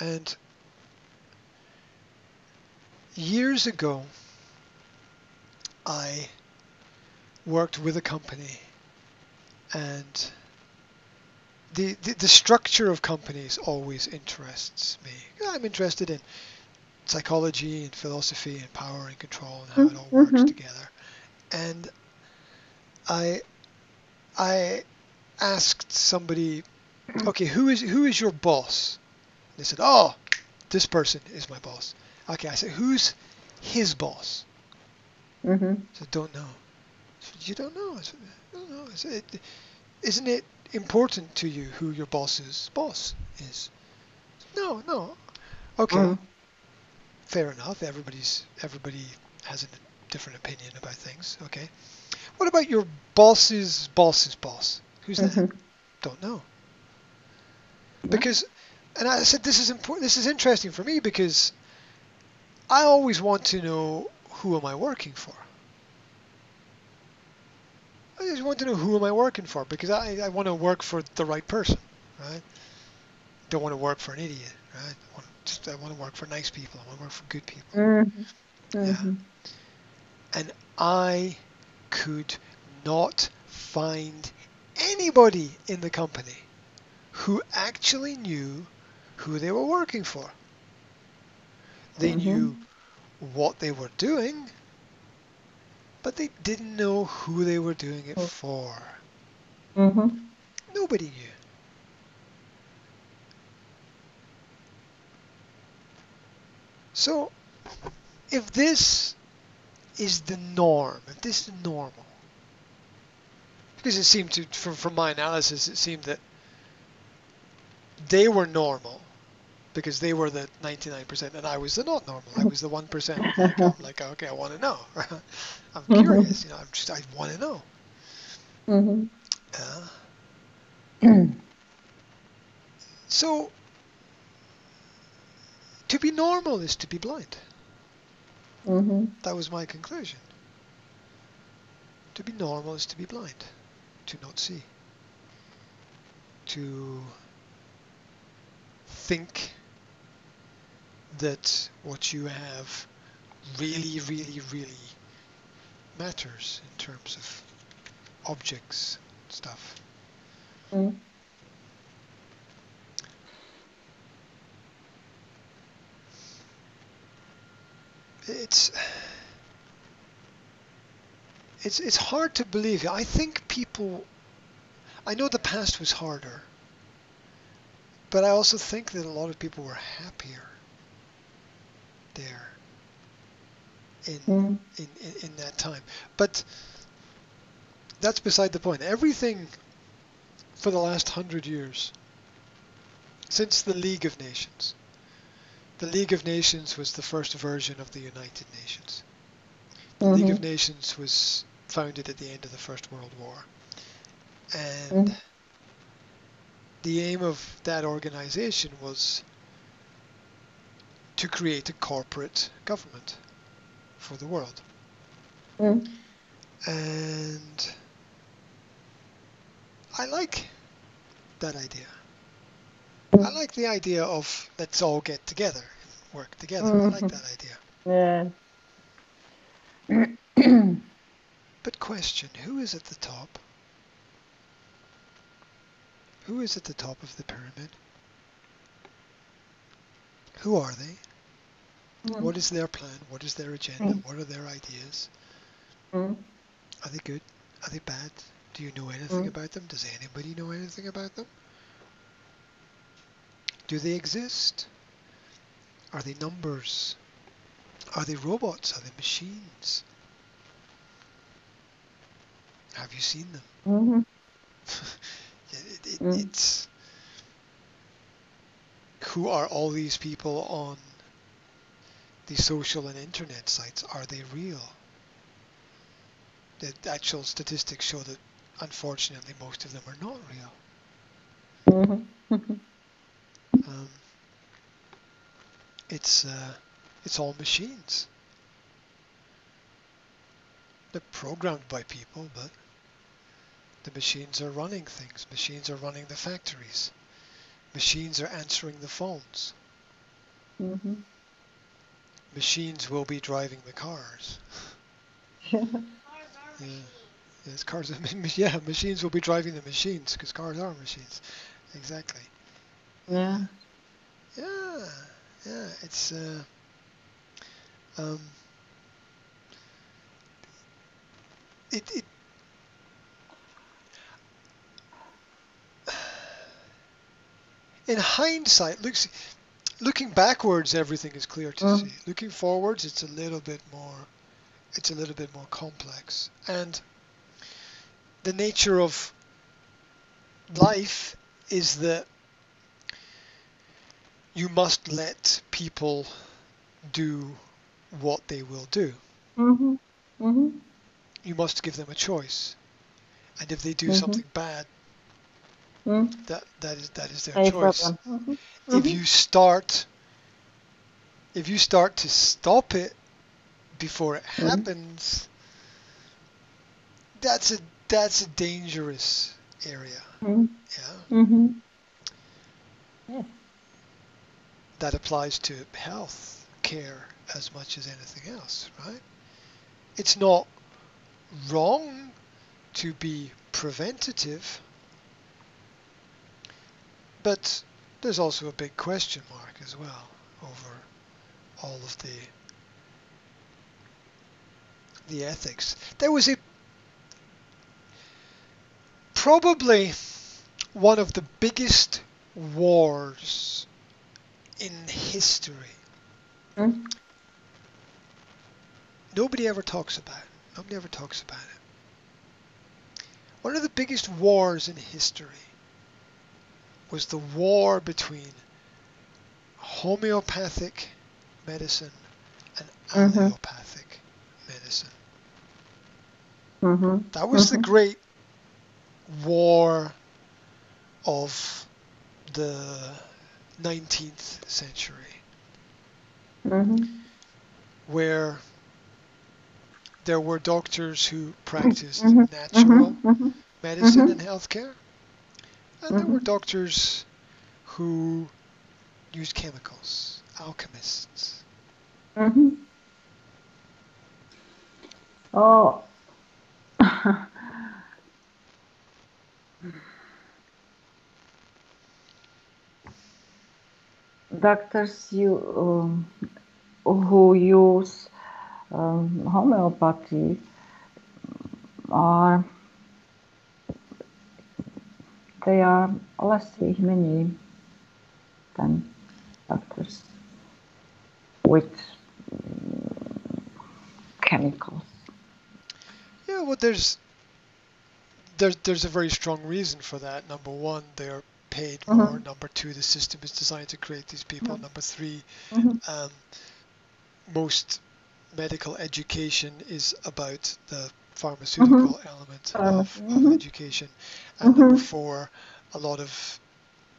And years ago, I worked with a company and the, the, the structure of companies always interests me. I'm interested in psychology and philosophy and power and control and how it all works Mm-hmm. together. And I I asked somebody, okay, who is who is your boss? They said, oh, this person is my boss. Okay, I said, who's his boss? Mm-hmm. I said, don't know. I said, you don't know? I said, I don't know. I said, "It- isn't it important to you who your boss's boss is? No, no. Okay, Mhm. fair enough. Everybody's everybody has a different opinion about things. Okay. What about your boss's boss's boss? Who's that? Mhm. Don't know. Because, and I said this is important. This is interesting for me because I always want to know who am I working for. I just want to know who am I working for because I, I want to work for the right person, right? Don't want to work for an idiot, right? I want, just, I want to work for nice people. I want to work for good people. Mhm. Mhm. And I could not find anybody in the company who actually knew who they were working for. They Mhm. knew what they were doing, but they didn't know who they were doing it Oh. for. Mhm. Nobody knew. So, if this is the norm, if this is normal, because it seemed to, from, from my analysis, it seemed that they were normal because they were the 99% and I was the not normal. I was the 1%. Like, I'm like, okay, I want to know. I'm curious, you know, I'm just, I want to know. Mhm. Uh, so, to be normal is to be blind. Mhm. That was my conclusion. To be normal is to be blind, to not see, to think that what you have really, really, really matters in terms of objects, stuff. Mhm. It's it's it's hard to believe. I think people. I know the past was harder, but I also think that a lot of people were happier there in Mhm. in, in, in that time. But that's beside the point. Everything for the last hundred years, since the League of Nations, the League of Nations was the first version of the United Nations. The League of Mhm. Nations was founded at the end of the First World War. And Mm. the aim of that organization was to create a corporate government for the world. Mhm. And I like that idea. I like the idea of let's all get together work together. I like that idea. Yeah. But question, who is at the top? Who is at the top of the pyramid? Who are they? What is their plan? What is their agenda? Mm. What are their ideas? Mhm. Are they good? Are they bad? Do you know anything Mm. about them? Does anybody know anything about them? Do they exist? Are they numbers? Are they robots? Are they machines? Have you seen them? Mhm. it, it, Mm. It's who are all these people on the social and internet sites? Are they real? The actual statistics show that unfortunately most of them are not real. Mhm. Mhm. Um, it's uh, it's all machines. They're programmed by people, but the machines are running things. Machines are running the factories. Machines are answering the phones. Mhm. Machines will be driving the cars. Yeah. Yeah. Yes, cars. are- Yeah, machines will be driving the machines because cars are machines. Exactly. Yeah. Yeah, yeah. It's uh, um, it it. In hindsight, looks looking backwards, everything is clear to Mm. see. Looking forwards, it's a little bit more. It's a little bit more complex, and the nature of life is that you must let people do what they will do. Mhm. Mhm. You must give them a choice. And if they do Mhm. something bad, Mm. that that is that is their No choice. problem. Mhm. If you start if you start to stop it before it Mhm. happens, that's a that's a dangerous area. Mhm. Yeah. Mhm. that applies to health care as much as anything else, right? It's not wrong to be preventative, but there's also a big question mark as well over all of the the ethics. There was a probably one of the biggest wars in history. Mm. Nobody ever talks about it. Nobody ever talks about it. One of the biggest wars in history was the war between homeopathic medicine and Mhm. allopathic medicine. Mhm. That was the Mhm. great war of the 19th century. Mhm. where there were doctors who practiced Mhm, natural medicine and healthcare, and there were Mhm. doctors who used chemicals, alchemists. Mhm. Oh. Doctors you um, who use um, homeopathy are they are less many than doctors with mm, chemicals. Yeah, well, there's there's there's a very strong reason for that. Number one, they're paid Mhm. more. Number two, the system is designed to create these people. Mhm. Number three, Mhm. um, most medical education is about the pharmaceutical element of, Pharmacy, of education. And number Mhm. four, a lot of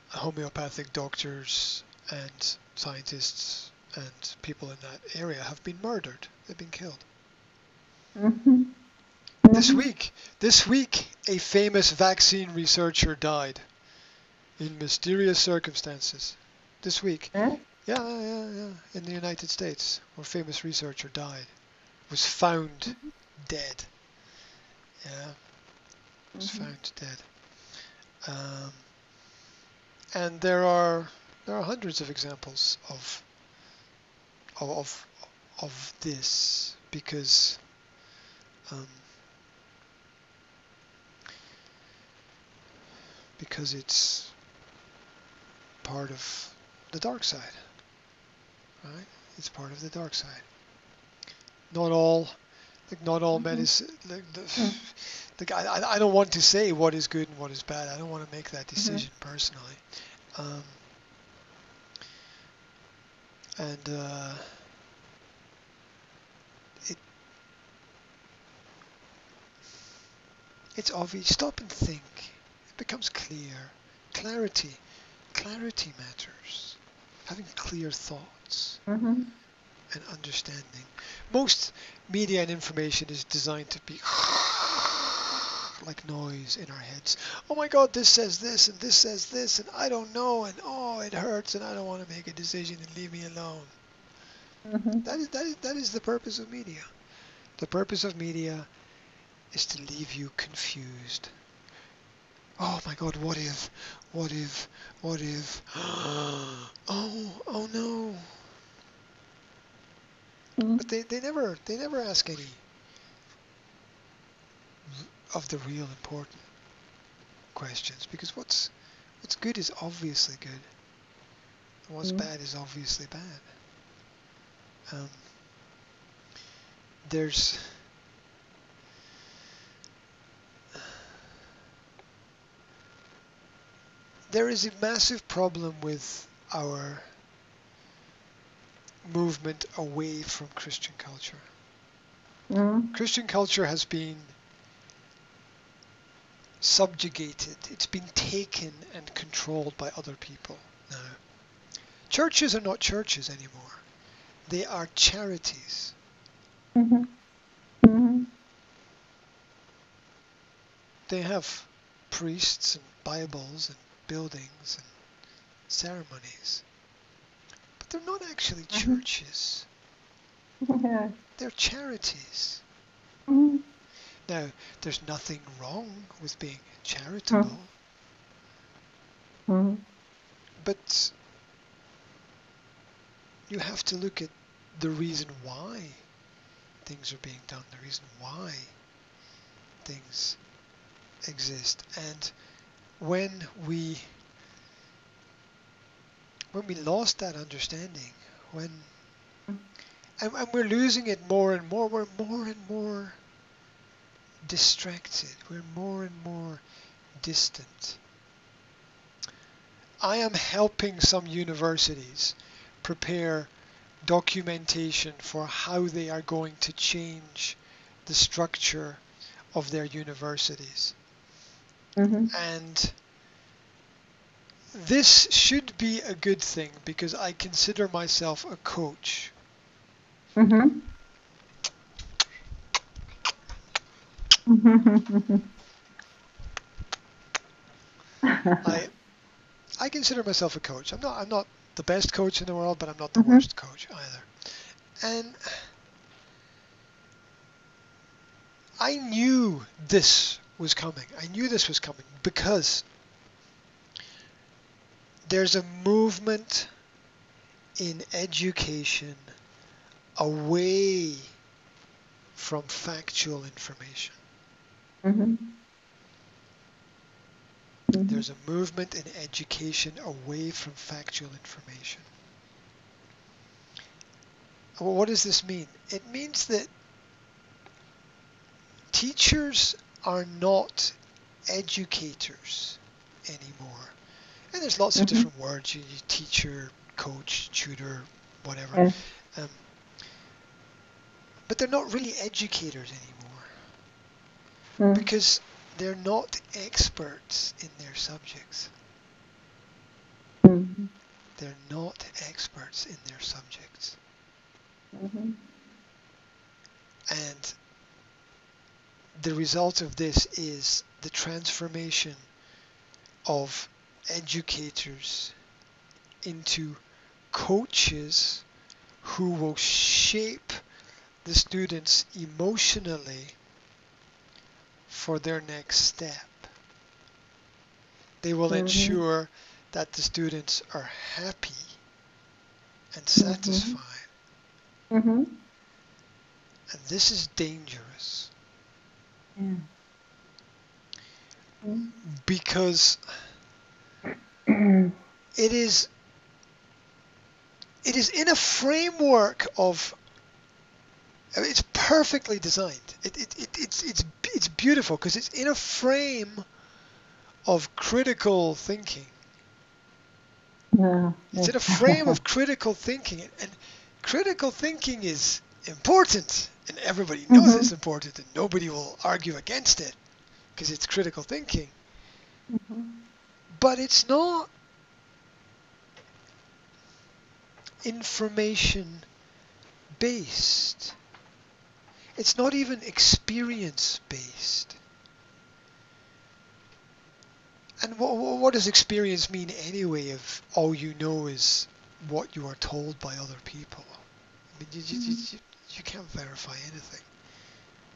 homeopathic doctors and scientists and people in that area have been murdered. They've been killed. Mhm. This Mhm. week, this week, a famous vaccine researcher died in mysterious circumstances. This week. Yeah? Yeah, yeah, yeah. In the United States, where a famous researcher died, was found dead. Yeah, was Mhm. found dead. Um, and there are there are hundreds of examples of of of, of this because um, because it's part of the dark side, right? It's part of the dark side. Not all, like not all Mhm. medicine. Like the, Mm. like I, I don't want to say what is good and what is bad. I don't want to make that decision personally. Um, and uh, it it's obvious. Stop and think. It becomes clear. Clarity, clarity matters. Having clear thoughts Mhm. And understanding. Most media and information is designed to be like noise in our heads. Oh my God, this says this and this says this and I don't know and oh it hurts and I don't want to make a decision and leave me alone. Mhm. That is that is that is the purpose of media. The purpose of media is to leave you confused. Oh my God, what if? What if? What if? oh, oh no. Mhm. But they, they never they never ask any of the real important questions because what's what's good is obviously good. And what's Mm. bad is obviously bad. Um, there's there is a massive problem with our movement away from Christian culture. Mhm. Christian culture has been subjugated, it's been taken and controlled by other people now. Churches are not churches anymore, they are charities. Mhm. Mhm. They have priests and Bibles and buildings and ceremonies. They're not actually Mhm. churches, Yeah. they're charities. Mhm. Now, there's nothing wrong with being charitable, Mhm. but you have to look at the reason why things are being done, the reason why things exist. And when we when we lost that understanding, when and, and we're losing it more and more, we're more and more distracted, we're more and more distant. I am helping some universities prepare documentation for how they are going to change the structure of their universities. Mhm. And this should be a good thing because I consider myself a coach. Mhm. Mhm. I I consider myself a coach. I'm not I'm not the best coach in the world, but I'm not the Mhm. worst coach either. And I knew this was coming. I knew this was coming because there's a movement in education away from factual information. Mhm. Mhm. There's a movement in education away from factual information. Well, what does this mean? It means that teachers are not educators anymore. And there's lots of Mhm. different words. You, you teacher, coach, tutor, whatever. Yes. Um, but they're not really educators anymore Mhm. because they're not experts in their subjects. Mhm. They're not experts in their subjects. Mhm. And the result of this is the transformation of educators into coaches who will shape the students emotionally for their next step. They will Mhm. ensure that the students are happy and Mhm. satisfied. Mhm. And this is dangerous Yeah. Mhm. because it is it is in a framework of I mean, it's perfectly designed. It, it, it, it's it's it's beautiful because it's in a frame of critical thinking. Yeah. It's in a frame of critical thinking, and, critical thinking is important, and everybody knows Mhm. it's important, and nobody will argue against it because it's critical thinking. Mhm. But it's not information based. It's not even experience based. and what, what does experience mean anyway if all you know is what you are told by other people? I mean, you, you, you, you, you can't verify anything.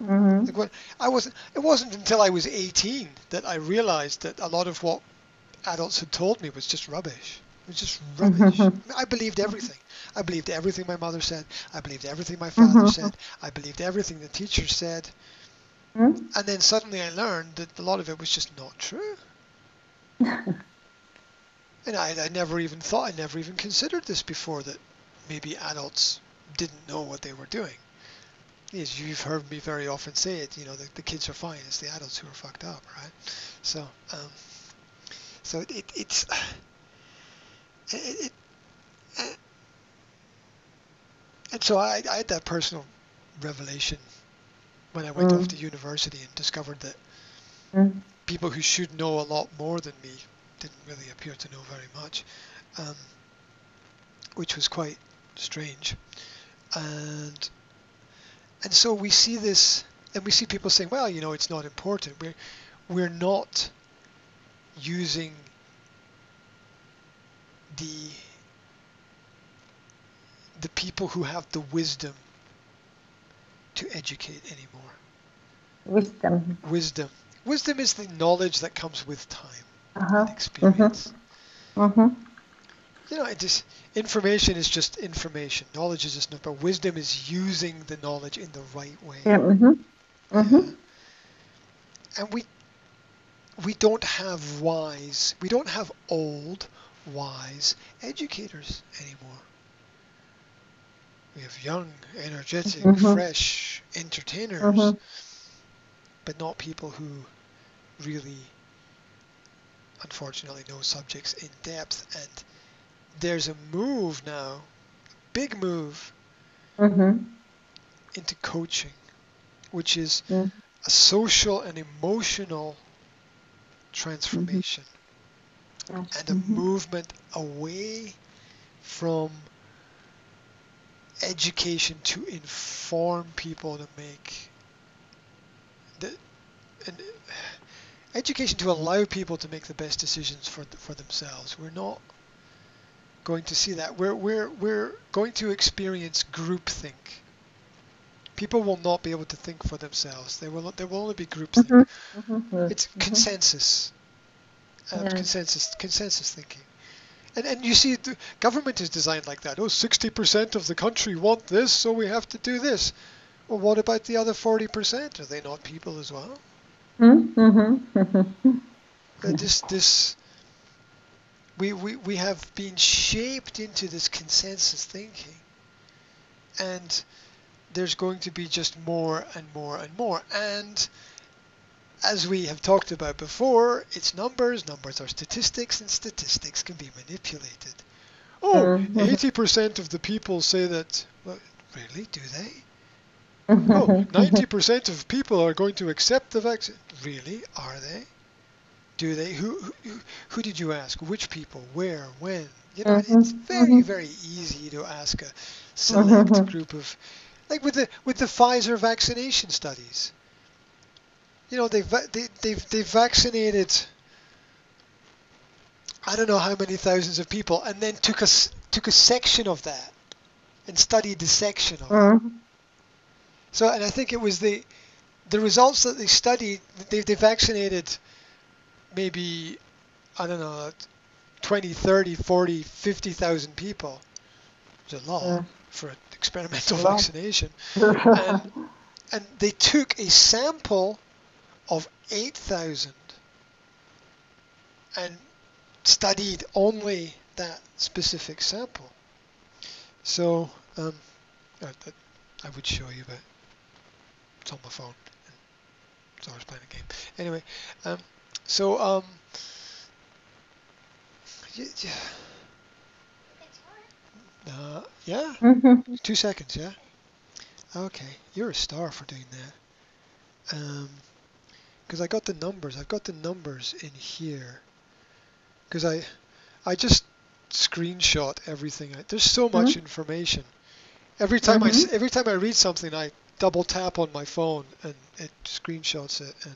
Mhm. Like when I wasn't, it wasn't until I was 18 that I realized that a lot of what adults had told me was just rubbish. It was just rubbish. I believed everything. I believed everything my mother said. I believed everything my father Mhm. said. I believed everything the teacher said. Mhm. And then suddenly I learned that a lot of it was just not true. And I, I never even thought, I never even considered this before that maybe adults didn't know what they were doing. As you've heard me very often say it, you know, the, the kids are fine, it's the adults who are fucked up, right? So, um, so it, it, it's, it, it, uh, and so I, I had that personal revelation when I went off Mm. to university and discovered that Mm. people who should know a lot more than me didn't really appear to know very much, um, which was quite strange. And and so we see this, and we see people saying, "Well, you know, it's not important. We're we're not using the the people who have the wisdom to educate anymore. Wisdom. Wisdom. Wisdom is the knowledge that comes with time Uh-huh. and experience. Mhm. You know, it just information is just information. Knowledge is just not, but wisdom is using the knowledge in the right way. Yeah. Mhm. Mhm. Yeah. And we we don't have wise, we don't have old, wise educators anymore. We have young, energetic, Mhm. fresh entertainers, Mhm. but not people who really, unfortunately, know subjects in depth. And there's a move now, big move, Mhm. into coaching, which is a social and emotional transformation Yes. and a Mhm. movement away from education to inform people to make the and education to allow people to make the best decisions for for themselves. We're not going to see that. We're we're we're going to experience groupthink. People will not be able to think for themselves. There will there will only be groupthink. Mhm. Mhm. It's Mhm. consensus. Uh, Yeah. Consensus consensus thinking. And and you see the government is designed like that. Oh, 60% of the country want this, so we have to do this. Well, what about the other 40%? Are they not people as well? Mhm. Mhm. Mhm. Uh, this this we, we we have been shaped into this consensus thinking and there's going to be just more and more and more. And as we have talked about before it's numbers numbers are statistics and statistics can be manipulated. Oh Mhm. 80% of the people say that well, really do they? Oh 90% of people are going to accept the vaccine. Really are they? Do they? Who who, who did you ask? Which people? Where? When? You know it's Mhm, very mhm. very easy to ask a select group of like with the with the Pfizer vaccination studies you know they've they, they've they've vaccinated I don't know how many thousands of people and then took a took a section of that and studied the section of it Mhm. so, and I think it was the the results that they studied. They they vaccinated maybe I don't know 20, 30, 40, 50,000 people. It's a lot Yeah. for an experimental vaccination. And and they took a sample of 8,000 and studied only that specific sample. So um, I, I- I would show you, but it's on my phone. So I was playing a game. Anyway, um, so um, yeah, uh, yeah, Mhm. two seconds, yeah. Okay, you're a star for doing that. Um, because I got the numbers. I've got the numbers in here. Because I, I just screenshot everything. I, there's so much information. Every time I s- Mhm. every time I read something, I double tap on my phone and it screenshots it and